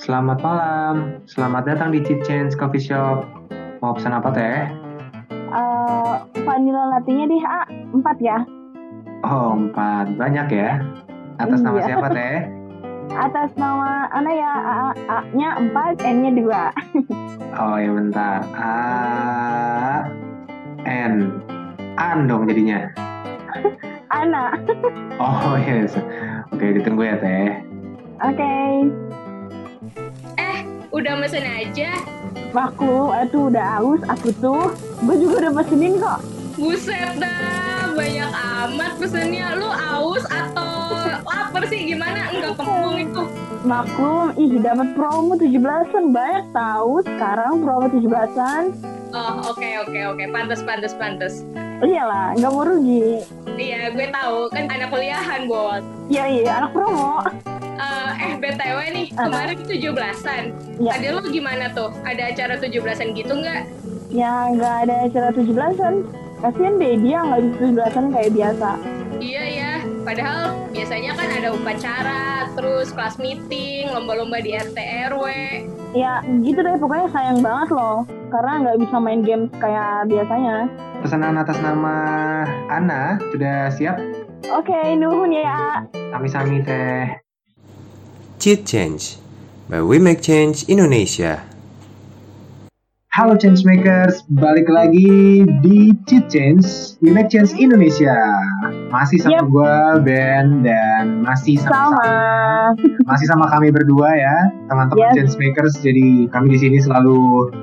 Selamat malam, selamat datang di Cheat Change Coffee Shop. Mau pesan apa teh? Eh, vanilla latte-nya deh, A. Empat ya. Oh, empat. Banyak ya? Atas nama Iya. siapa teh? Atas nama Ana ya, A, A-nya empat, N-nya dua. Oh ya bentar. A N An dong jadinya. Ana. Oh yes. Oke ditunggu ya teh. Oke. Udah mesen aja. Aku, aduh udah haus aku tuh. Gue juga udah pesenin kok. Buset dah, banyak amat pesennya. Lu aus atau lapar sih? Gimana? Enggak kembung itu. Maklum, ih dapat promo 17-an. Banyak tahu sekarang promo 17-an. Oh, oke oke oke. Pantes pantes pantes. Iyalah, nggak mau rugi. Iya, gue tahu kan anak kuliahan, Bos. Iya, iya, anak promo. Eh, eh BTW nih, Aha. kemarin 17-an. Iya. Ada lu gimana tuh? Ada acara 17-an gitu nggak? Ya, nggak ada acara 17-an. Kasian deh, dia nggak bisa 17-an kayak biasa. Iya ya, padahal biasanya kan ada upacara, terus kelas meeting, lomba-lomba di RT RW. Ya, gitu deh. Pokoknya sayang banget loh. Karena nggak bisa main games kayak biasanya. Pesanan atas nama Ana sudah siap? Oke, nuhun ya. Sami-sami teh. Cheat Change by We Make Change Indonesia. Halo Changemakers, balik lagi di Cheat Change, We Make Change Indonesia. Masih sama Yep. gua Ben dan masih sama, Sama. masih sama kami berdua ya, teman-teman Yes. Changemakers. Jadi kami di sini selalu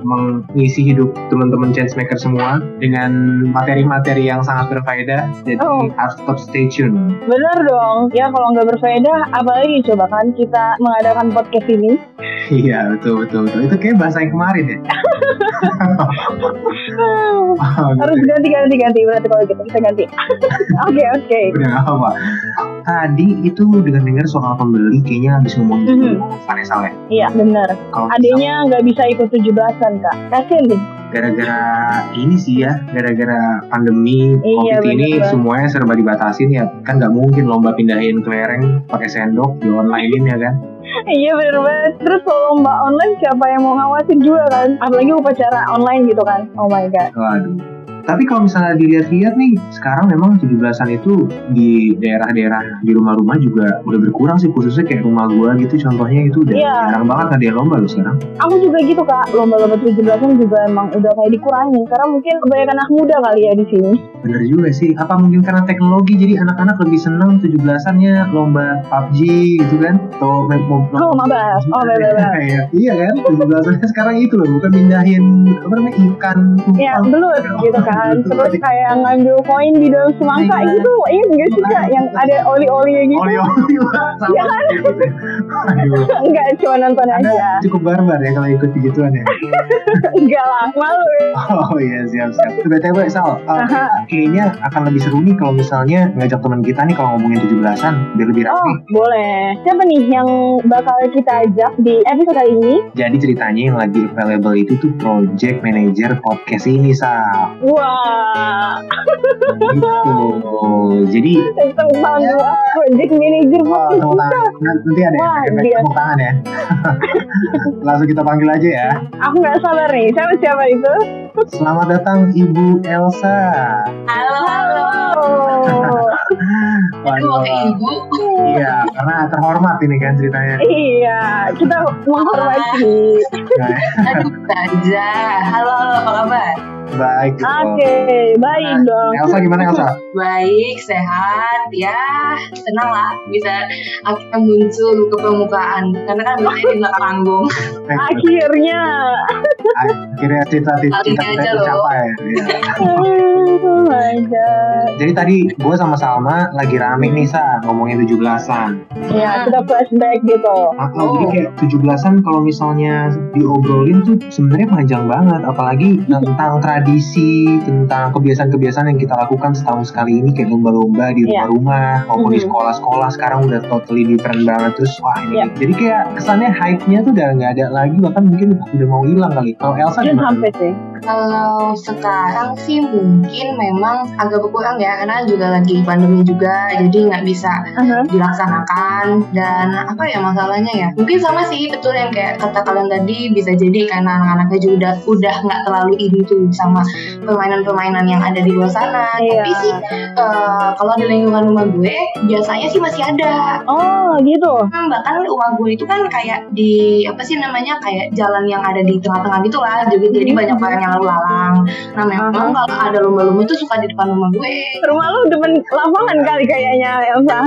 mengisi hidup teman-teman Changemakers semua dengan materi-materi yang sangat berfaedah. Jadi Oh. harus tetap stay tune. Bener dong. Ya kalau nggak berfaedah, apalagi coba kan kita mengadakan podcast ini. Iya betul betul betul. Itu kayak bahasa yang kemarin ya. Harus ganti ganti ganti berarti kalau gitu kita ganti. Oke oke. Udah nggak apa. Tadi itu dengan dengar soal pembeli kayaknya habis ngomong gitu Vanessa ya. Iya. Kalau Adanya nggak bisa ikut 17-an kak. Kasian deh. gara-gara ini sih ya, gara-gara pandemi Iya, covid ini bener semuanya serba dibatasin ya. Kan nggak mungkin lomba pindahin kelereng pakai sendok di online ya kan. Iya bener banget. Terus kalau lomba online siapa yang mau ngawasin juga kan? Apalagi upacara online gitu kan. Oh my god. Waduh. Tapi kalau misalnya dilihat-lihat nih, sekarang memang 17-an itu di daerah-daerah di rumah-rumah juga udah berkurang sih, khususnya kayak rumah gua gitu contohnya itu udah Iya. jarang banget ada yang lomba loh sekarang. Aku juga gitu kak. Lomba-lomba 17-an juga emang udah kayak dikurangi. Karena mungkin kebanyakan anak muda kali ya di sini. Bener juga sih, apa mungkin karena teknologi jadi anak-anak lebih seneng 17-annya lomba PUBG gitu kan? Atau main Oh, mabas. Oh, bener-bener. Iya, iya kan? 17-annya sekarang itu loh, bukan pindahin apa namanya ikan Ya, tumpang. belut gitu kan. Terus kayak ngambil koin di dalam semangka Iya. gitu. Iya enggak sih kak? Yang ada oli-olinya gitu. Oli-oli Iya kan? gitu. Enggak, cuma nonton aja. Cukup barbar ya kalau ikut begituan ya. Enggak lah, malu ya. Oh iya siap siap. BTW Sal. Kayaknya akan lebih seru nih kalau misalnya ngajak teman kita nih kalau ngomongin 17-an biar lebih Oh, rapi. boleh. Siapa nih yang bakal kita ajak di episode kali ini? Jadi ceritanya yang lagi available itu tuh project manager podcast ini Sal. Wah, Gitu. Jadi tentang gua project manager oh. Nan- nanti ada Wah, efek dia. tepuk tangan ya. Langsung kita panggil aja ya. Aku nggak sabar nih. Siapa siapa itu? Selamat datang Ibu Elsa. Halo, halo. Aduh, ibu. Iya, karena terhormat ini kan ceritanya. iya, kita menghormati. Aduh, aja. Halo, halo, apa kabar? Baik. gitu. Oke, baik Nah, dong. Elsa gimana Elsa? Baik, sehat, ya senang lah bisa akhirnya muncul ke permukaan karena kan biasanya di belakang panggung. Akhirnya. Akhirnya cita-cita kita tercapai. Iya. Oh my god. Jadi tadi gue sama Salma lagi rame nih sa ngomongin 17-an. Ya, kita flashback gitu. Ah, ah, Oh. Jadi kayak 17-an kalau misalnya diobrolin tuh sebenarnya panjang banget. Apalagi tentang tradisi, tentang kebiasaan-kebiasaan yang kita lakukan setahun sekali ini kayak lomba-lomba di Iya. rumah-rumah maupun di Mhm. sekolah-sekolah sekarang udah totally different banget. Terus wah ini Iya. jadi kayak kesannya hype-nya tuh udah nggak ada lagi bahkan mungkin udah mau hilang kali. Kalau Elsa gimana? sampai sih. Kalau sekarang sih mungkin memang agak berkurang ya karena juga lagi pandemi juga jadi nggak bisa Aha. dilaksanakan dan apa ya masalahnya ya mungkin sama sih betul yang kayak kata kalian tadi bisa jadi karena anak-anaknya juga udah udah nggak terlalu ini tuh sama permainan-permainan yang ada di luar sana Iya. tapi sih eh, kalau di lingkungan rumah gue biasanya sih masih ada Oh gitu. Hmm, bahkan rumah gue itu kan kayak di apa sih namanya kayak jalan yang ada di tengah-tengah gitu lah jadi jadi banyak orang yang lalu lalang nah memang Aha. kalau ada lomba-lomba itu suka di depan rumah gue Rumah lu depan lapangan kali kayaknya Elsa.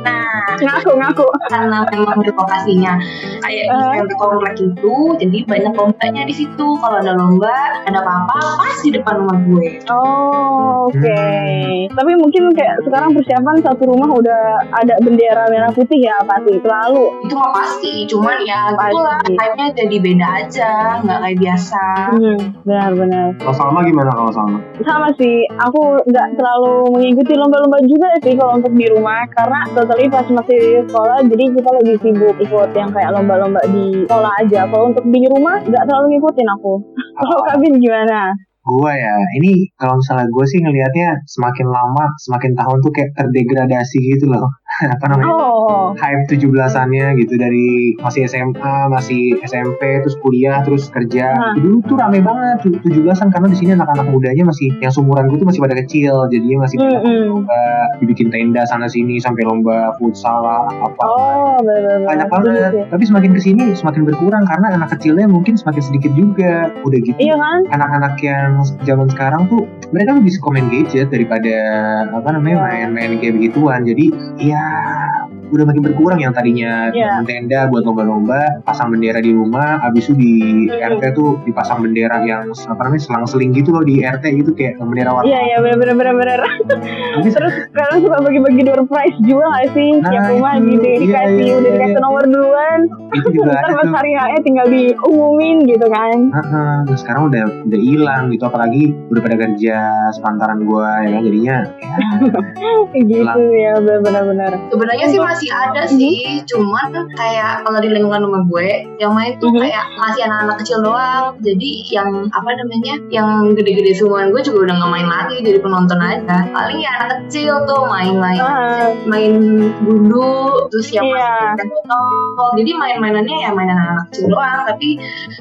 nah Ngaku ngaku. karena memang di lokasinya kayak di Eh. center komplek itu jadi banyak lombanya di situ kalau ada lomba ada apa-apa pas di depan rumah gue Oh, oke. Hmm. Tapi mungkin kayak sekarang persiapan satu rumah udah ada bendera merah putih ya pasti selalu. itu mah pasti cuman ya Pasti. itulah hype-nya jadi beda aja nggak kayak biasa Hmm, benar-benar. Kalau Salma gimana kalau Salma? Sama sih, aku nggak terlalu mengikuti lomba-lomba juga sih kalau untuk di rumah karena totally pas masih sekolah jadi kita lebih sibuk ikut yang kayak lomba-lomba di sekolah aja. Kalau untuk di rumah nggak terlalu ngikutin aku. Kalau Ah, Kabin gimana? Gua ya, ini kalau misalnya gue sih ngelihatnya semakin lama, semakin tahun tuh kayak terdegradasi gitu loh. Apa namanya? Oh, hype 17-annya gitu dari masih SMA, masih SMP, terus kuliah, terus kerja. Nah. Dulu tuh rame banget tuh 17-an karena di sini anak-anak mudanya masih yang seumuran gue tuh masih pada kecil, jadinya masih banyak Mm-mm. lomba dibikin tenda sana sini sampai lomba futsal apa. oh. Banyak banget. Tapi semakin ke sini semakin berkurang karena anak kecilnya mungkin semakin sedikit juga. Udah gitu Iya kan? anak-anak yang zaman sekarang tuh mereka lebih suka main gadget daripada apa namanya Iya. main-main kayak begituan jadi ya udah makin berkurang yang tadinya Iya. bangun tenda buat lomba-lomba pasang bendera di rumah habis itu di Mhm. RT tuh dipasang bendera yang apa namanya selang-seling gitu loh di RT gitu kayak bendera warna Iya, iya benar-benar benar-benar. Tapi Terus kalian suka bagi-bagi door prize juga gak sih? Nah, Tiap rumah itu. gitu Iya, dikasih iya, udah iya. dikasih nomor duluan. itu juga Ntar pas hari HE tinggal diumumin gitu kan. Heeh, terus sekarang udah udah hilang gitu apalagi udah pada kerja sepantaran gua ya kan jadinya ya, gitu ya benar-benar. Sebenarnya sih masih ada sih, cuman kayak kalau di lingkungan rumah gue yang main tuh Mhm. kayak masih anak-anak kecil doang. Jadi yang apa namanya, yang gede-gede seumuran gue juga udah nggak main lagi, jadi penonton aja. Paling ya anak kecil tuh main-main, Ah, main gundu, terus yang Iya. masih botol. Jadi main-mainannya ya main anak-anak kecil doang. Tapi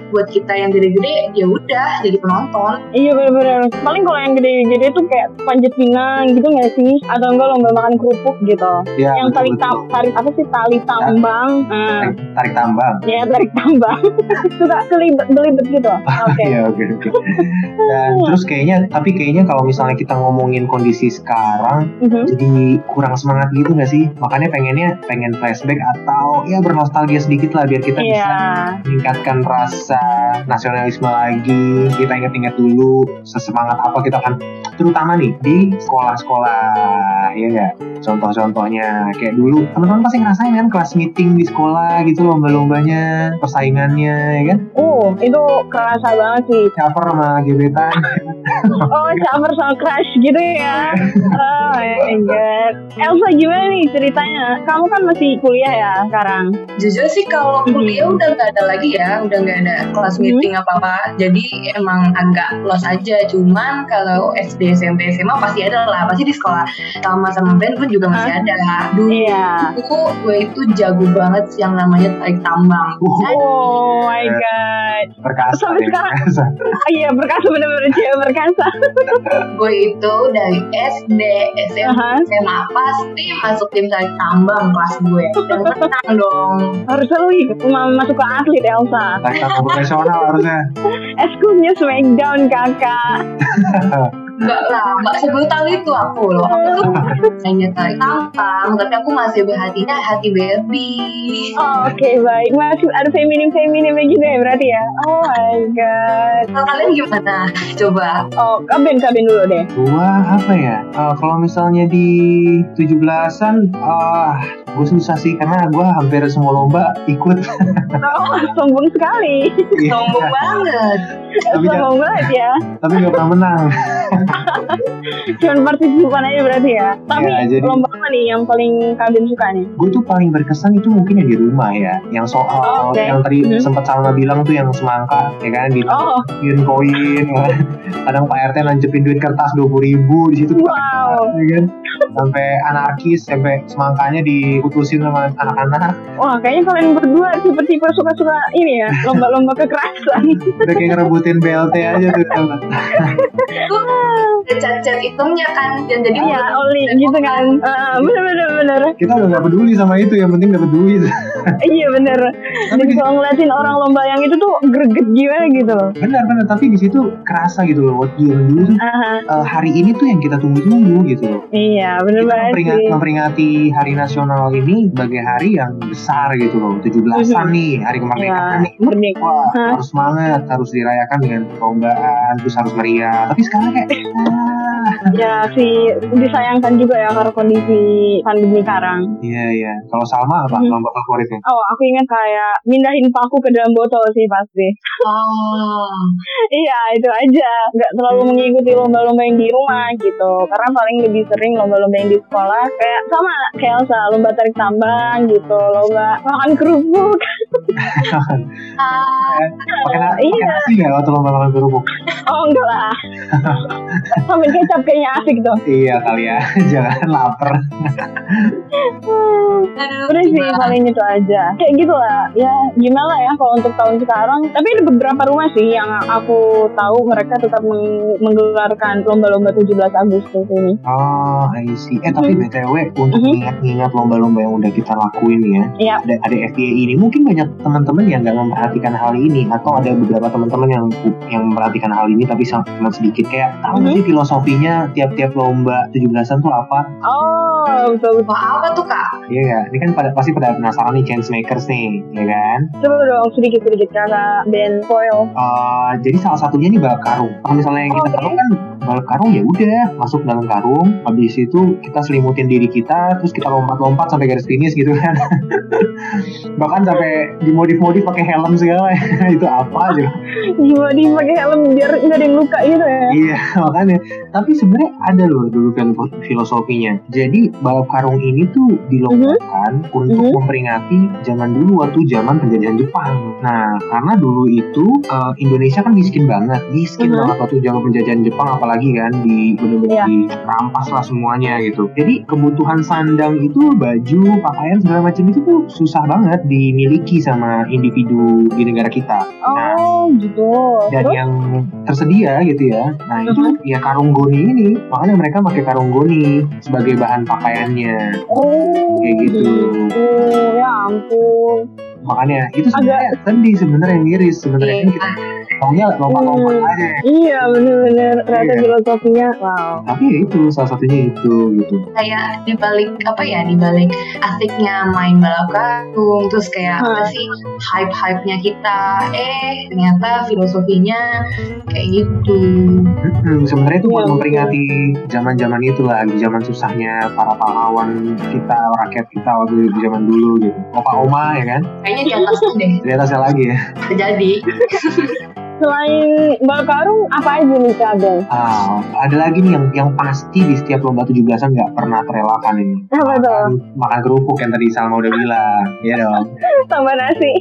buat kita yang gede-gede ya udah jadi penonton. iya benar-benar. Paling kalau yang gede-gede tuh kayak panjat pinang gitu nggak sih? Atau enggak lomba makan kerupuk gitu. ya yang betul, tali betul. Tali apa sih tali tambang? Ah, tarik, tarik tambang ya tarik tambang. Suka kelibet belibet gitu. Oke. Iya oke oke. Dan terus kayaknya tapi kayaknya kalau misalnya kita ngomongin kondisi sekarang Mhm. jadi kurang semangat gitu nggak sih? Makanya pengennya pengen flashback atau ya bernostalgia sedikit lah biar kita Iya. bisa meningkatkan rasa nasionalisme lagi. Kita ingat-ingat dulu sesemangat apa kita kan terutama nih di sekolah-sekolah ya nggak? Contoh-contohnya kayak dulu teman-teman pasti ngerasain kan kelas meeting di sekolah gitu lomba-lombanya persaingannya ya kan? Oh, itu kerasa banget sih. Caper sama gebetan Oh, caper sama crush gitu ya. Oh my god. Elsa gimana nih ceritanya? Kamu kan masih kuliah ya sekarang? Jujur sih kalau kuliah udah nggak ada lagi ya, udah nggak ada kelas. Meeting apa apa. Jadi emang agak los aja. Cuman kalau SD, SMP, SMA pasti ada lah. Pasti di sekolah sama sama band pun juga masih ada. Dulu Iya. itu gue itu jago banget yang namanya tarik tambang. Oh my god. perkasa Sampai ya, sekarang. perkasa. Ah, iya berkasa bener-bener cewek berkasa. Gue itu dari SD, SMP, Aha. SMA pasti masuk tim tarik tambang kelas gue. Dan menang dong. Harusnya lu masuk ke atlet Elsa. tarik tambang profesional harusnya Eskulnya Smackdown kakak. Enggak lah, enggak sebrutal itu aku loh. Aku tuh hanya tarik tambang, tapi aku masih berhatinya hati baby. Oh, Oke baik. Masih ada feminim feminim gitu ya berarti ya. Oh my god. Kalau kalian gimana? Coba. Oh kabin kabin dulu deh. Gua apa ya? Eh, kalau misalnya di 17-an, ah, gue susah sih karena gua hampir semua lomba ikut. Oh sombong sekali. Iya, Sombong banget. tapi, sombong banget ya. tapi gak pernah menang. Cuman partisipan aja berarti ya. Tapi Ya, jadi- lomba apa nih yang paling kalian suka nih? gue tuh paling berkesan itu mungkin yang di rumah ya yang soal Oh, oke. yang tadi Mhm. sempat Salma bilang tuh yang semangka ya kan di Oh. koin kadang Pak RT nancepin duit kertas dua puluh ribu di situ Wow. ya kan sampai anarkis sampai semangkanya diputusin sama anak-anak Wah, kayaknya kalian berdua tipe-tipe suka-suka ini ya, lomba-lomba kekerasan. udah kayak ngerebutin BLT aja tuh Ada cat-cat hitamnya kan dan jadi Iya, oli gitu kan. Ah, bener-bener bener. kita udah gak peduli sama itu yang penting dapat duit Iya bener. Dan kalau ngeliatin orang lomba yang itu tuh greget gimana gitu loh. benar-benar tapi di situ kerasa gitu loh waktu zaman dulu tuh eh, hari ini tuh yang kita tunggu-tunggu gitu loh iya bener kita banget memperingat- sih. memperingati hari nasional ini sebagai hari yang besar gitu loh 17-an nih hari kemerdekaan Ya, nih merdeka. wah Hah? harus semangat harus dirayakan dengan perlombaan terus harus meriah tapi sekarang kayak Ya sih disayangkan juga ya karena kondisi pandemi sekarang. iya iya kalau Salma apa Mhm. lomba favoritnya Oh, aku ingat kayak mindahin paku ke dalam botol sih pasti. oh iya, itu aja. Nggak terlalu mengikuti lomba-lomba yang di rumah gitu. Karena paling lebih sering lomba-lomba yang di sekolah. Kayak sama kayak Elsa, lomba tarik tambang gitu. Lomba makan kerupuk. ah, pakai iya. nasi nggak waktu lomba makan kerupuk Oh, enggak lah. Sambil kecap kayaknya asik tuh. iya kali ya jangan lapar Udah sih paling itu aja. Kayak gitu lah. Ya gimana ya kalau untuk tahun sekarang. Tapi ada beberapa rumah sih yang aku tahu mereka tetap meng- menggelarkan lomba-lomba 17 Agustus ini. oh I see eh tapi Mhm. btw untuk Mhm. ingat-ingat lomba-lomba yang udah kita lakuin ya Iya. ada ada FBA ini mungkin banyak teman-teman yang nggak memperhatikan hal ini atau ada beberapa teman-teman yang yang memperhatikan hal ini tapi sama cuma sedikit kayak tahu Mhm. sih filosofinya tiap-tiap lomba 17-an tuh apa? Oh, betul betul. Wah, apa tuh kak? Iya nggak? Ini kan pada pasti pada penasaran nih change makers nih, ya kan? Coba dong sedikit-sedikit kakak Ben Foil. Eh, jadi salah satunya nih balap karung. Kalau misalnya yang kita Oke. tahu kan balap karung ya udah masuk dalam karung, habis itu kita selimutin diri kita, terus kita lompat-lompat sampai garis finish gitu kan. Bahkan sampai dimodif-modif pakai helm segala itu apa aja? Dia pakai helm biar nggak ada yang luka gitu ya? Iya makanya. Tapi sebenarnya ada loh dulu fil- filosofinya. Jadi balap karung ini tuh dilombakan untuk Mhm. memperingati zaman dulu waktu zaman penjajahan Jepang. Nah karena dulu itu eh, Indonesia kan miskin banget, miskin Mhm. banget waktu zaman penjajahan Jepang apalagi kan di benar-benar Iya. dirampas lah semuanya gitu. Jadi kebutuhan sandang itu baju, pakaian segala macam itu tuh susah banget dimiliki sama individu di negara kita. Nah, Oh, gitu. dan Terus? yang tersedia gitu ya. Nah itu ya karung goni ini, makanya mereka pakai karung goni sebagai bahan pakaiannya. Oh, Kayak gitu. Oh, ya ampun. Makanya itu sebenarnya sedih sebenarnya miris sebenarnya kan kita maunya lompat-lompat Hmm. aja. Iya, bener-bener. Ternyata Iya. filosofinya, wow. Tapi ya itu salah satunya itu gitu. Kayak dibalik apa ya? Dibalik asiknya main balap karung, terus kayak apa Hah. sih hype-hype-nya kita? Eh, ternyata filosofinya kayak gitu. Mm-mm, sebenarnya itu buat Iya, memperingati zaman-zaman itu lah, zaman susahnya para pahlawan kita, rakyat kita waktu di zaman dulu gitu. Opa oma ya kan? Kayaknya di atas deh Di atasnya lagi ya. terjadi. Selain balap karung, apa aja nih Kak? Ah, ada lagi nih yang yang pasti di setiap lomba 17-an nggak pernah terelakkan ini. Apa tuh? Makan, makan kerupuk yang tadi Salma udah bilang, ya dong. Tambah nasi.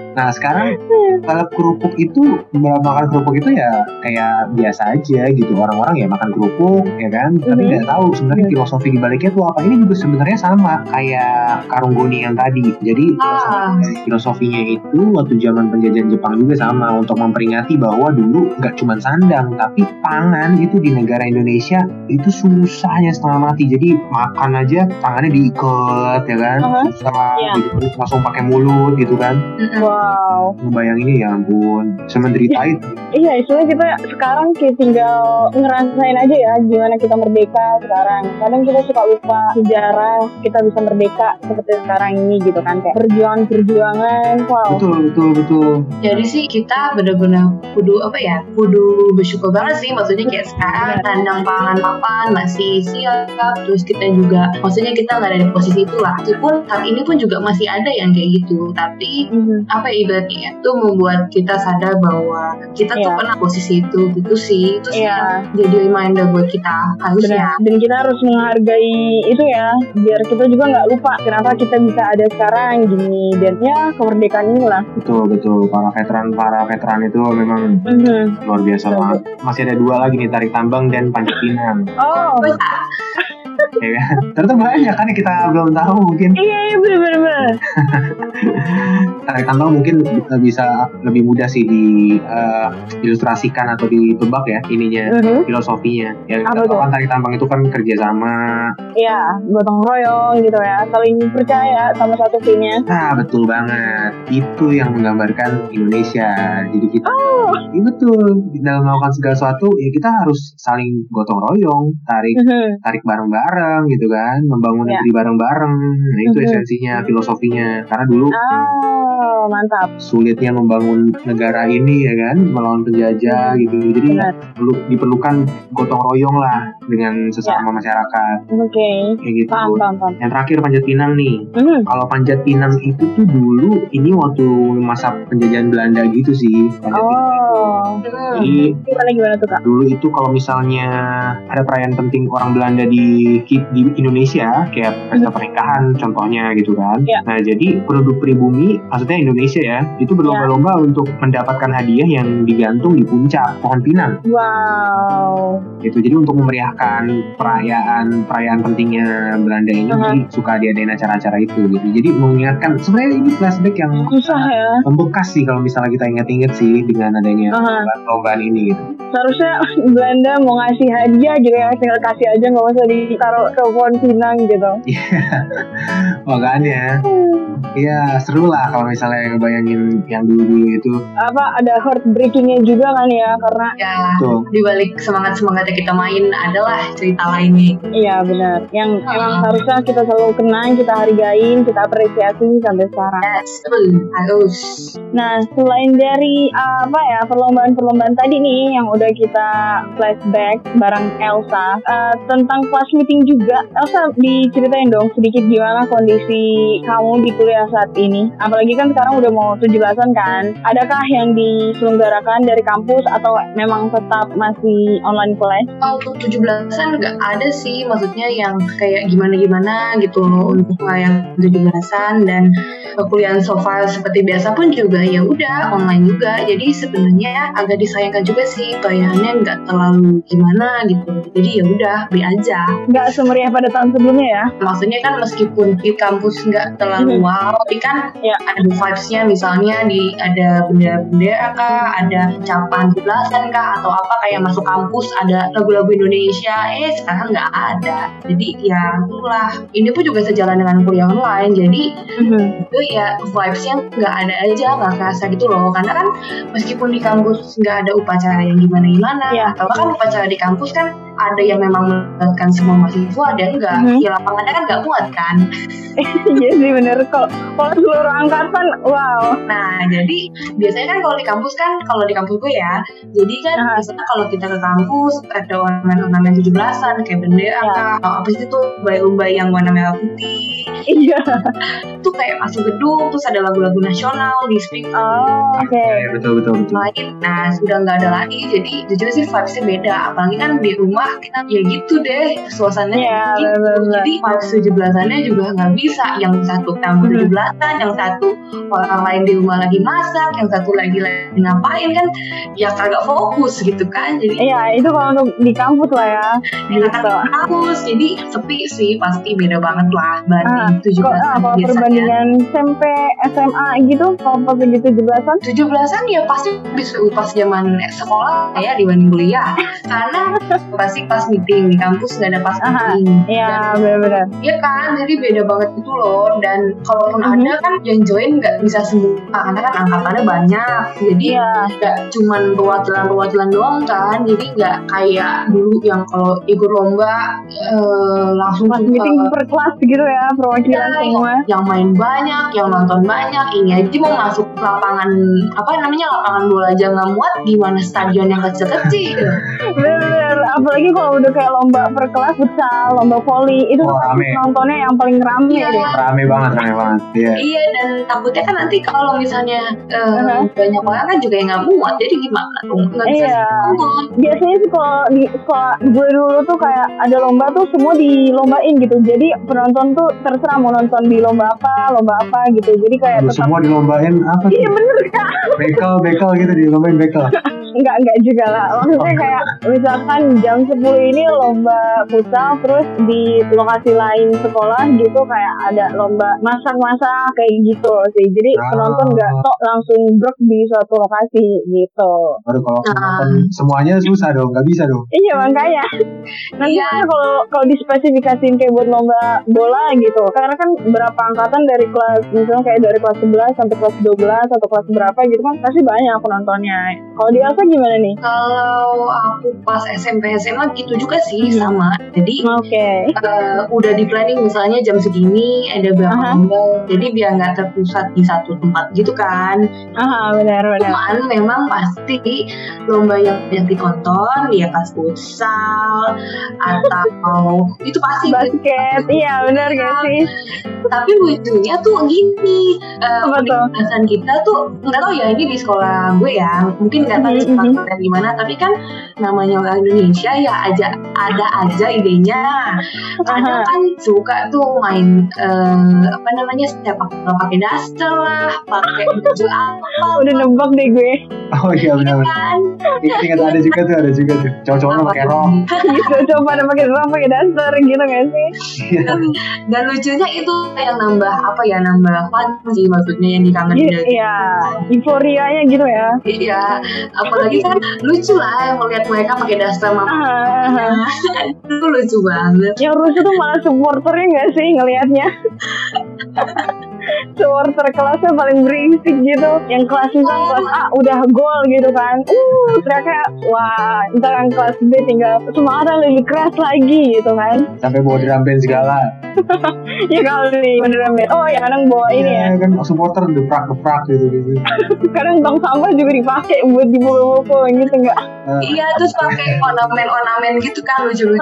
Nah sekarang kalau kerupuk itu makan kerupuk itu ya kayak biasa aja gitu orang-orang ya makan kerupuk ya kan, tapi Mhm. nggak tahu sebenarnya filosofi di baliknya itu apa. Ini juga sebenarnya sama kayak karung goni yang tadi. Jadi Ah. filosofinya itu waktu zaman penjajahan Jepang juga sama untuk memperingati bahwa dulu nggak cuma sandang tapi pangan itu di negara Indonesia itu susahnya setengah mati. Jadi makan aja tangannya diikat ya kan, Aha. susah Iya. gitu, langsung pakai mulut gitu kan. Mm-mm. Wow. Ngebayanginnya ya ampun, semenderita itu. Iya, istilahnya kita sekarang kayak tinggal ngerasain aja ya gimana kita merdeka sekarang. Kadang kita suka lupa sejarah kita bisa merdeka seperti sekarang ini gitu kan kayak perjuangan-perjuangan. Wow. Betul betul betul. Jadi sih kita bener-bener kudu apa ya? Kudu bersyukur banget sih. Maksudnya kayak sekarang tandang pangan papan masih siap. Terus kita juga, maksudnya kita nggak ada di posisi itulah. Meskipun saat ini pun juga masih ada yang kayak gitu. Tapi Mhm. apa ibaratnya ya, itu membuat kita sadar bahwa kita tuh Iya. pernah posisi itu gitu sih itu sih Iya. yang jadi reminder buat kita harusnya Benar. Dan kita harus menghargai itu ya, biar kita juga nggak lupa kenapa kita bisa ada sekarang gini. Dan ya kemerdekaan inilah. betul betul para veteran para veteran itu memang Mhm. luar biasa Betul. banget masih ada dua lagi nih tarik tambang dan panjat pinang Oh, ya kan ternyata banyak kan yang kita belum tahu mungkin. Iya iya bener-bener. tarik tambang mungkin bisa lebih mudah sih di eh, ilustrasikan atau ditebak ya ininya Mhm. filosofinya. Ya Apa kita kan tarik tambang itu kan kerjasama Iya, gotong royong gitu ya, saling percaya sama satu timnya. nah betul banget. Itu yang menggambarkan Indonesia. Jadi kita Oh, Iya betul. Dalam melakukan segala sesuatu ya kita harus saling gotong royong tarik Mhm. tarik bareng-bareng gitu kan membangun Ya. negeri bareng-bareng nah itu Mhm. esensinya filosofinya karena dulu oh mantap. sulitnya membangun negara ini ya kan melawan penjajah gitu jadi Benar. perlu diperlukan gotong royong lah dengan sesama masyarakat Oke, kayak gitu paham paham paham. yang terakhir panjat pinang nih Mhm. kalau panjat pinang itu tuh dulu ini waktu masa penjajahan Belanda gitu sih panjat. Oh, Hmm. jadi gimana gimana tuh kak? dulu itu kalau misalnya ada perayaan penting orang Belanda di di Indonesia kayak pesta pernikahan contohnya gitu kan. Ya. Nah jadi penduduk pribumi maksudnya Indonesia ya itu berlomba-lomba untuk mendapatkan hadiah yang digantung di puncak pohon pinang Wow. gitu. Jadi untuk memeriahkan perayaan perayaan pentingnya Belanda ini Aha. jadi suka diadain acara-acara itu gitu. Jadi mengingatkan sebenarnya ini flashback yang Susah ya. membekas sih kalau misalnya kita ingat-ingat sih dengan adanya perlombaan ini gitu. Seharusnya Belanda mau ngasih hadiah gitu ya, tinggal kasih aja nggak usah ditaruh ke pohon pinang gitu. Makanya Iya seru lah kalau misalnya ngebayangin yang dulu-dulu itu Apa ada heartbreakingnya juga kan ya, karena ya tuh di balik semangat semangatnya kita main adalah cerita lainnya iya benar. Yang Ah. emang harusnya kita selalu kenang, kita hargain, kita apresiasi sampai sekarang. yes harus Nah, selain dari uh, apa ya perlombaan-perlombaan tadi nih yang udah kita flashback bareng Elsa uh, tentang class meeting juga, Elsa diceritain dong sedikit gimana kondisi kamu di kuliah saat ini. Apalagi kan sekarang udah mau 17-an kan. Adakah yang diselenggarakan dari kampus atau memang tetap masih online kalau untuk 17-an nggak ada sih. Maksudnya yang kayak gimana-gimana gitu untuk yang 17-an dan kuliah so far seperti biasa pun juga ya udah online juga. Jadi sebenarnya agak disayangkan juga sih. Perayaannya nggak terlalu gimana gitu. Jadi ya udah be aja. Nggak semeriah pada tahun sebelumnya ya? maksudnya kan meskipun di kampus nggak terlalu Mhm. wow tapi kan Ya. ada vibes-nya misalnya di ada bendera-bendera kah ada ucapan belasan kah atau apa kayak masuk kampus ada lagu-lagu Indonesia eh sekarang nggak ada jadi ya itulah ini pun juga sejalan dengan kuliah online jadi itu ya vibes-nya nggak ada aja nggak kerasa gitu loh karena kan meskipun di kampus nggak ada upacara yang gimana-gimana Iya. atau kan upacara di kampus kan ada yang memang melibatkan semua mahasiswa ada enggak Mhm. ya lapangannya kan nggak muat kan Iya sih bener. Kalau kalau seluruh angkatan, wow. nah jadi biasanya kan kalau di kampus kan kalau di kampus gue ya jadi kan Aha. biasanya kalau kita ke kampus ada ornamen-ornamen 17-an kayak bendera Ya. kah atau apa sih tuh umbai-umbai yang warna merah putih Iya. itu kayak masuk gedung terus ada lagu-lagu nasional di speak Oh, oke. ya, betul betul betul lain nah sudah nggak ada lagi jadi jujur sih vibesnya beda apalagi kan di rumah kita ya gitu deh gitu bener-bener. jadi vibes 17-annya juga nggak bisa yang satu tamu Mhm. 17-an yang satu orang lain di rumah lagi masak yang satu lagi lagi ngapain kan ya kagak fokus gitu kan jadi Iya, itu kalau untuk di kampus lah ya. Gitu. di kampus jadi sepi sih pasti beda banget lah Ah, banding 17-an ah, kalau perbandingan SMP, SMA gitu, kalau pas begitu jelasan? 17-an ya pasti bisa pas zaman sekolah ya dibanding kuliah karena pasti pas meeting di kampus nggak ada pas Aha. Iya, benar-benar. Iya kan, jadi beda banget gitu loh. Dan kalaupun Mhm. ada kan yang join nggak bisa semua, karena kan angkatannya banyak. Jadi Iya. nggak cuman perwakilan-perwakilan doang kan. Jadi nggak kayak dulu yang kalau ikut lomba eh, langsung ke- meeting per kelas gitu ya, perwakilan Ya, semua. yang, yang main banyak, yang nonton banyak, ini aja mau masuk lapangan apa namanya lapangan bola aja nggak muat, gimana stadion yang kecil-kecil? Apalagi kalau udah kayak lomba per kelas, futsal, lomba voli itu Oh, rame. nontonnya yang paling rame Iya. deh. Rame banget, rame banget. Iya. Iya dan takutnya kan nanti kalau misalnya eh, Uh-huh. banyak orang kan juga yang nggak muat jadi gimana dong nggak bisa Iya. Biasanya sih kalau di sekolah gue dulu tuh kayak ada lomba tuh semua dilombain gitu. Jadi penonton tuh terserah mau nonton di lomba apa, lomba apa gitu. Jadi kayak Lu tetap semua dilombain apa Iya bener kak. Bekel, bekel gitu dilombain bekel. Enggak, enggak juga lah. Maksudnya kayak misalkan jam 10 ini lomba futsal, terus di lokasi lain sekolah gitu kayak ada lomba masak-masak kayak gitu sih. Jadi Ah. penonton nggak tok langsung brek di suatu lokasi gitu. Baru kalau Nah. nonton semuanya susah dong, nggak bisa dong. Iya makanya. Nanti Iya. mana kalau kalau dispesifikasiin kayak buat lomba bola gitu. Karena kan berapa angkatan dari kelas misalnya kayak dari kelas 11 sampai kelas 12 atau kelas berapa gitu kan pasti banyak penontonnya. Kalau di Elsa gimana nih? Kalau aku pas SMP SMA gitu juga sih Hmm. sama. Jadi Oke. eh, udah di planning misalnya jam segini ada berapa Aha. lomba. Jadi biar nggak terpusat di satu tempat gitu kan. Ah benar benar. Cuman memang pasti lomba yang yang ditonton ya pas futsal atau itu pasti basket iya benar gak sih tapi lucunya tuh gini penindasan kita tuh nggak tahu ya ini di sekolah gue ya mungkin nggak tahu mhm. kalian gimana tapi kan namanya orang Indonesia ya aja ada aja idenya kadang Aha. kan suka tuh main eh, apa namanya sepak bola pakai daster lah pakai baju apa udah nebak deh gue Oh iya benar-benar. kan Ingat ada juga tuh, ada juga tuh. Cowok-cowoknya pakai rok. gitu coba ada pakai rok pakai dasar gitu gak sih dan lucunya itu yang nambah apa ya nambah fun sih maksudnya yang dikangenin Iya, dari iya euforianya gitu ya Iya, apalagi kan lucu lah melihat mereka pakai daster sama ah. Itu lucu banget. yang rusuh tuh malah supporternya gak sih ngelihatnya supporter kelasnya paling berisik gitu yang kelas misalnya kelas A udah gol gitu kan uh teriaknya wah ntar yang kelas B tinggal semangat lebih keras lagi gitu kan Sampai bawa drum band segala. ya kali beneran Bet. oh ya kadang bawa ini ya Iya kan supporter deprak-deprak gitu gitu. kadang tong sampah juga dipakai buat dibobol-bobol gitu enggak Iya, terus pakai ornamen-ornamen gitu kan lucu-lucu.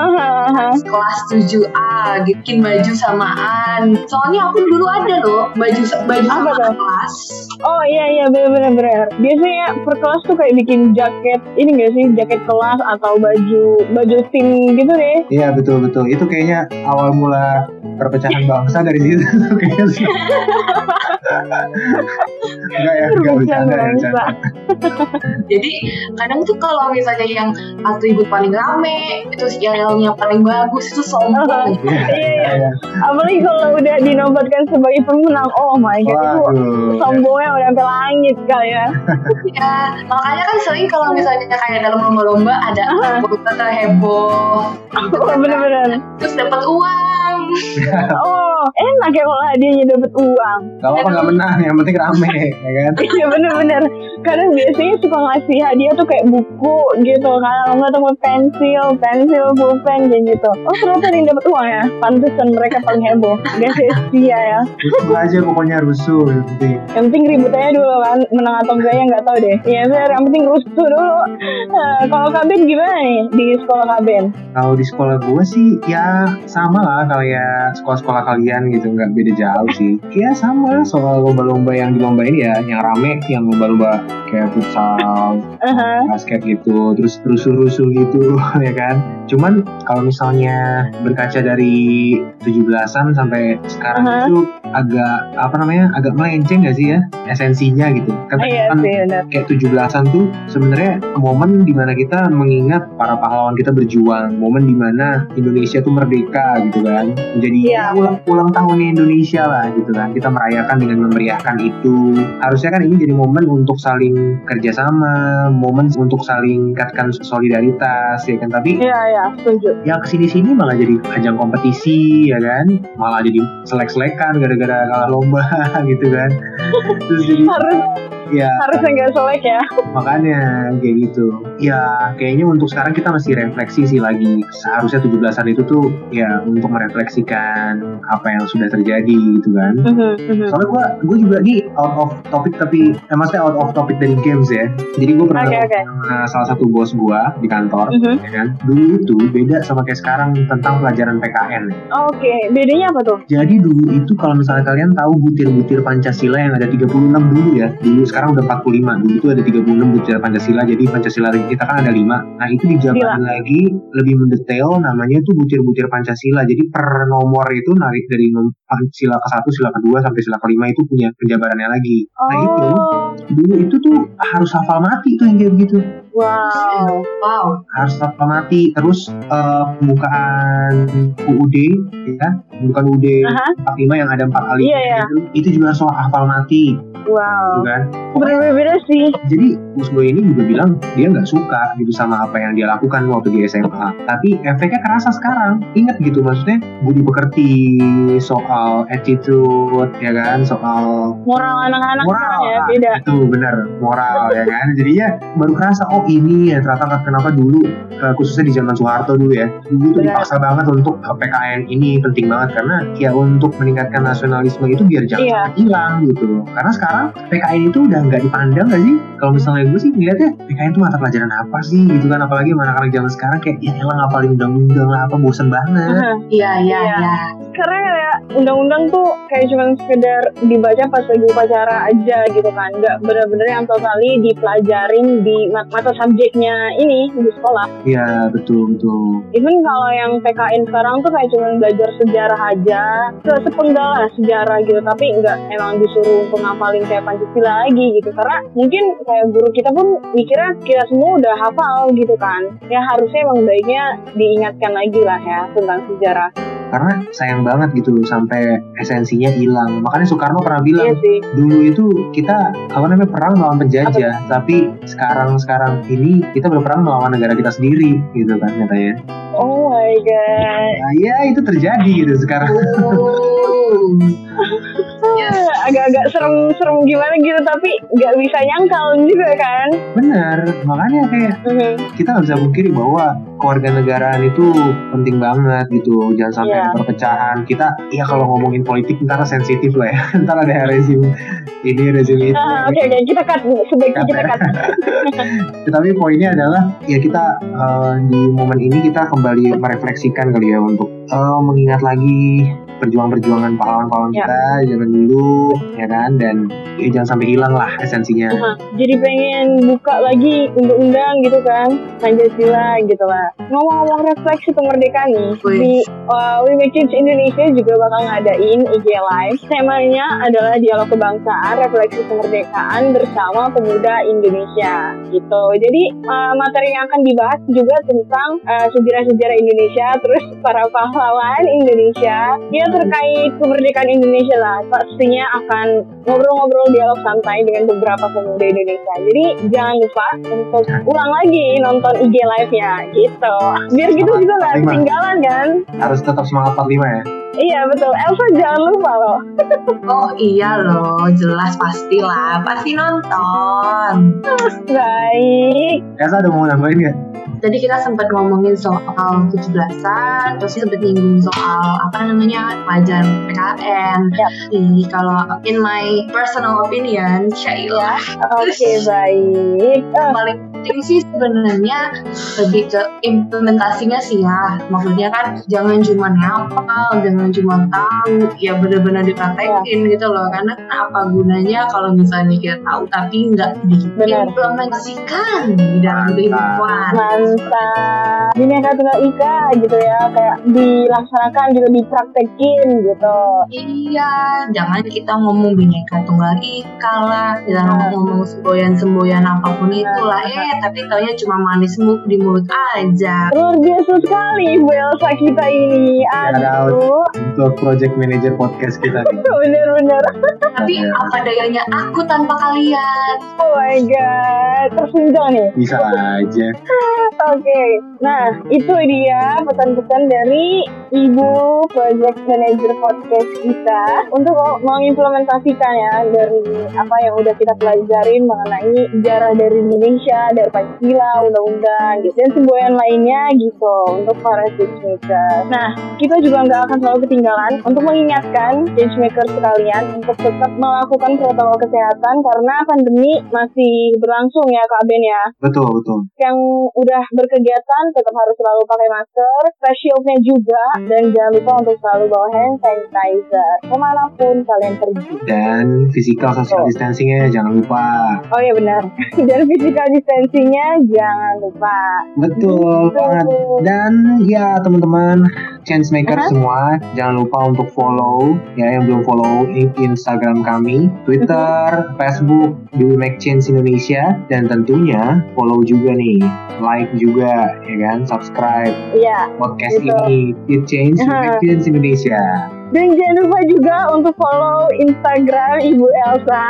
Kelas 7A, bikin baju samaan. Soalnya aku dulu ada loh baju baju Apa sama kelas. Oh iya iya bener bener bener. Biasanya per kelas tuh kayak bikin jaket ini gak sih jaket kelas atau baju baju tim gitu deh. Iya betul betul. Itu kayaknya awal mula perpecahan bangsa dari situ kayaknya sih. Enggak ya, enggak bercanda ya. bercanda. Jadi kadang tuh kalau misalnya yang atribut paling rame, terus yel-yelnya paling bagus itu sombong. Iya, iya, iya. Apalagi kalau udah dinobatkan sebagai pemenang. Oh my god itu sombongnya udah sampai langit kali ya. Ya, makanya kan sering kalau misalnya kayak dalam lomba-lomba ada foto heboh, gitu Oh bener-bener. terus dapat uang. Oh enak ya kalau hadiahnya dapat uang. Gak apa-apa gak menang, yang penting rame, ya kan? Iya bener-bener. Kadang biasanya suka ngasih hadiah tuh kayak buku gitu. Kalau nggak tuh pensil, pensil, pulpen kayak gitu. Oh ternyata ada yang dapat uang ya. Pantesan mereka paling heboh. Gak sia-sia ya. Rusuh aja pokoknya rusuh, yang penting. Yang penting ribut aja dulu kan. Menang atau enggak ya nggak tahu deh. Iya bener. Yang penting rusuh dulu. Nah, kalau Kaben gimana nih di sekolah Kaben? Kalau di sekolah gue sih ya sama lah kayak sekolah-sekolah kalian gitu, nggak beda jauh sih. Ya sama soal lomba-lomba yang dilombain ya, yang rame, yang lomba-lomba kayak futsal, basket gitu, terus rusuh-rusuh gitu, ya kan. Cuman kalau misalnya berkaca dari 17-an sampai sekarang Aha. itu agak apa namanya agak melenceng gak sih ya esensinya gitu. Kan tadi Iya kan sih bener. kayak 17-an tuh sebenarnya momen di mana kita mengingat para pahlawan kita berjuang, momen di mana Indonesia tuh merdeka gitu kan, menjadi Iya. ulang, ulang tahunnya Indonesia lah gitu kan, kita merayakan dengan memeriahkan itu. Harusnya kan ini jadi momen untuk saling kerjasama, momen untuk saling tingkatkan solidaritas ya kan, tapi Iya iya setuju. ya ke sini-sini malah jadi ajang kompetisi ya kan, malah jadi selek-selekan gara-gara kalah lomba gitu kan, terus jadi Harus ya Harusnya nggak selek ya. makanya kayak gitu ya kayaknya untuk sekarang kita masih refleksi sih lagi seharusnya 17-an itu tuh ya untuk merefleksikan apa yang sudah terjadi gitu kan Mhm, mhm. soalnya gue gue juga nih out of topic tapi eh, maksudnya out of topic dari games ya jadi gue pernah oke. sama salah satu bos gue di kantor Mhm. ya kan dulu itu beda sama kayak sekarang tentang pelajaran PKN Oke, bedanya apa tuh? jadi dulu itu kalau misalnya kalian tahu butir-butir Pancasila yang ada 36 dulu ya dulu sekarang udah 45 dulu itu ada 36 butir Pancasila jadi Pancasila kita kan ada 5 nah itu dijabarin lagi lebih mendetail namanya itu butir-butir Pancasila. Jadi per nomor itu narik dari sila ke satu sila kedua sampai sila kelima itu punya penjabarannya lagi nah itu Oh, dulu itu tuh harus hafal mati tuh yang kayak begitu wow. Wow. harus hafal mati terus eh, pembukaan UUD ya bukan UUD Aha. 45 yang ada empat kali Iya, iya. itu, itu juga soal hafal mati Wow. gitu kan Pokoknya, Berbeda sih. jadi bos gue ini juga bilang dia nggak suka gitu sama apa yang dia lakukan waktu di SMA tapi efeknya kerasa sekarang ingat gitu maksudnya budi pekerti soal attitude ya kan soal Moral anak-anak moral ya beda. itu benar moral ya kan jadinya baru kerasa oh ini ya ternyata kenapa dulu eh, khususnya di zaman Soeharto dulu ya dulu tuh dipaksa banget untuk PKN ini penting banget karena ya untuk meningkatkan nasionalisme itu biar jangan Iya. hilang gitu karena sekarang PKN itu udah nggak dipandang gak sih kalau misalnya gue sih ngeliatnya PKN itu mata pelajaran apa sih gitu kan apalagi sama anak-anak zaman sekarang kayak ya elah ngapalin undang-undang lah apa bosen banget. Iya, iya, Iya. iya. Karena kayak undang-undang tuh kayak cuma sekedar dibaca pas lagi upacara aja gitu kan. Nggak bener-bener yang totally dipelajarin di mat- mata subjeknya ini di sekolah. iya betul betul Even kalau yang PKN sekarang tuh kayak cuma belajar sejarah aja, se sepenggal lah sejarah gitu, tapi nggak emang disuruh ngapalin kayak Pancasila lagi gitu. Karena mungkin kayak guru kita pun mikirnya kita semua udah hafal gitu kan. Ya harusnya emang baiknya diingatkan lagi lah ya tentang sejarah. Karena sayang banget gitu sampai esensinya hilang makanya Soekarno pernah bilang Iya sih. dulu itu kita apa namanya perang melawan penjajah tapi sekarang sekarang ini kita berperang melawan negara kita sendiri gitu kan katanya Oh my god. nah, ya itu terjadi gitu sekarang Oh. Agak-agak serem-serem gimana gitu, tapi nggak bisa nyangkal juga kan. bener makanya kayak Mhm. kita nggak bisa pungkiri bahwa kewarganegaraan itu penting banget gitu jangan sampai ada perpecahan kita ya kalau ngomongin politik ntar sensitif lah ya ntar ada rezim ini rezim itu Ah, Oke oke kita cut sebaiknya kita cut. Tapi poinnya adalah ya kita eh, di momen ini kita kembali merefleksikan kali ya untuk eh, mengingat lagi perjuangan-perjuangan pahlawan-pahlawan Ya. kita zaman dulu ya kan dan ya jangan sampai hilang lah esensinya. Aha, Jadi pengen buka lagi undang-undang gitu kan Pancasila gitu lah. Ngomong-ngomong refleksi kemerdekaan nih Wih. di uh, We Make Change Indonesia juga bakal ngadain IG Live. Temanya adalah dialog kebangsaan, refleksi kemerdekaan bersama pemuda Indonesia gitu. Jadi uh, materi yang akan dibahas juga tentang uh, sejarah-sejarah Indonesia, terus para pahlawan Indonesia. Ya terkait kemerdekaan Indonesia lah. Pastinya akan ngobrol-ngobrol dialog santai dengan beberapa pemuda Indonesia. Jadi jangan lupa untuk ulang lagi nonton IG live-nya gitu. Biar gitu juga nggak ketinggalan kan. Harus tetap semangat 45 ya. Iya betul. Elsa jangan lupa loh. Oh iya loh, jelas pastilah, pasti nonton. Baik. Elsa ada mau nambahin nggak? Tadi kita sempat ngomongin soal 17-an, terus sempat nyinggung soal apa namanya pelajaran PKN. Yap. Jadi kalau in my personal opinion, Syaila, Oke baik. Eh, paling penting sih sebenarnya lebih ke implementasinya sih ya. Maksudnya kan jangan cuma ngapal, jangan cuma tahu, ya benar-benar dipraktekin gitu loh. Karena kan apa gunanya kalau misalnya kita tahu tapi nggak diimplementasikan di dalam kehidupan. mantap. Bineka Tunggal Ika gitu ya. Kayak dilaksanakan gitu, dipraktekin gitu. Iya, jangan kita ngomong bineka tunggal ika lah, kita ngomong semboyan-semboyan apa pun itulah, eh tapi taunya cuma manis mu- di mulut aja. Luar biasa sekali Bu Elsa kita ini. Out. Aduh. Untuk project manager podcast kita nih. Bener-bener. Tapi Iya. apa dayanya aku tanpa kalian? Oh my god. Tersenjang nih. Bisa aja. Oke, nah itu dia pesan-pesan dari Ibu Project Manager Podcast kita untuk mengimplementasikan ya dari apa yang udah kita pelajarin mengenai sejarah dari Indonesia, dari Pancasila, undang-undang, gitu, dan semboyan lainnya gitu untuk para changemaker. Nah, kita juga nggak akan selalu ketinggalan untuk mengingatkan changemaker sekalian untuk tetap melakukan protokol kesehatan karena pandemi masih berlangsung ya Kak Ben ya Betul, betul. yang udah berkegiatan tetap harus selalu pakai masker, face shieldnya juga, dan jangan lupa untuk selalu bawa hand sanitizer ke mana pun kalian pergi. Dan physical social Betul. distancingnya jangan lupa. Oh iya benar, dan physical distancingnya jangan lupa. Betul banget. Dan ya teman-teman, chance maker Aha. semua, jangan lupa untuk follow ya yang belum follow in- Instagram kami, Twitter, Facebook, We Make Change Indonesia, dan tentunya follow juga nih, like juga ya kan, subscribe Iya, podcast Betul. ini, It Change. Make Change Indonesia. Dan jangan lupa juga untuk follow Instagram Ibu Elsa.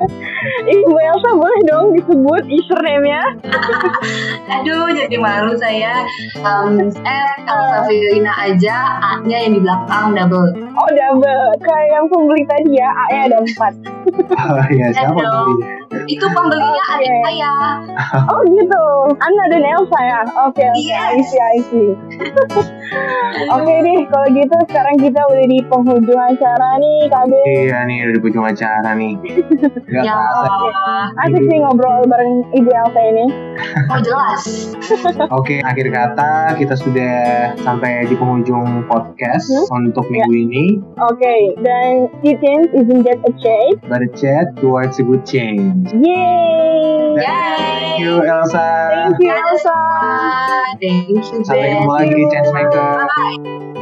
Ibu Elsa boleh dong disebut username-nya? Aduh, jadi malu saya. Um, F Elsa Fiorina aja, A-nya yang di belakang double. Oh double, kayak yang pembeli tadi ya, A-nya ada empat. Oh ya, siapa pembelinya? Itu pembelinya Oke. adik saya. Oh gitu, Anda dan Elsa ya? Oke, oke, I Yes. see, I see. Oke deh, kalau gitu sekarang kita udah di penghujung acara nih, Kak Ben. Iya nih, udah di ujung acara nih. Gak Ya, kerasa. Asik sih ngobrol bareng Ibu Elsa ini. oh jelas. Oke, akhir kata kita sudah sampai di penghujung podcast untuk minggu ini. Oke, dan Kitchen isn't just a chase. But a chat towards a good change. Yay! Thank you, Elsa. Thank you, Elsa. Thank you, Sampai ketemu lagi di Chance Maker. Bye.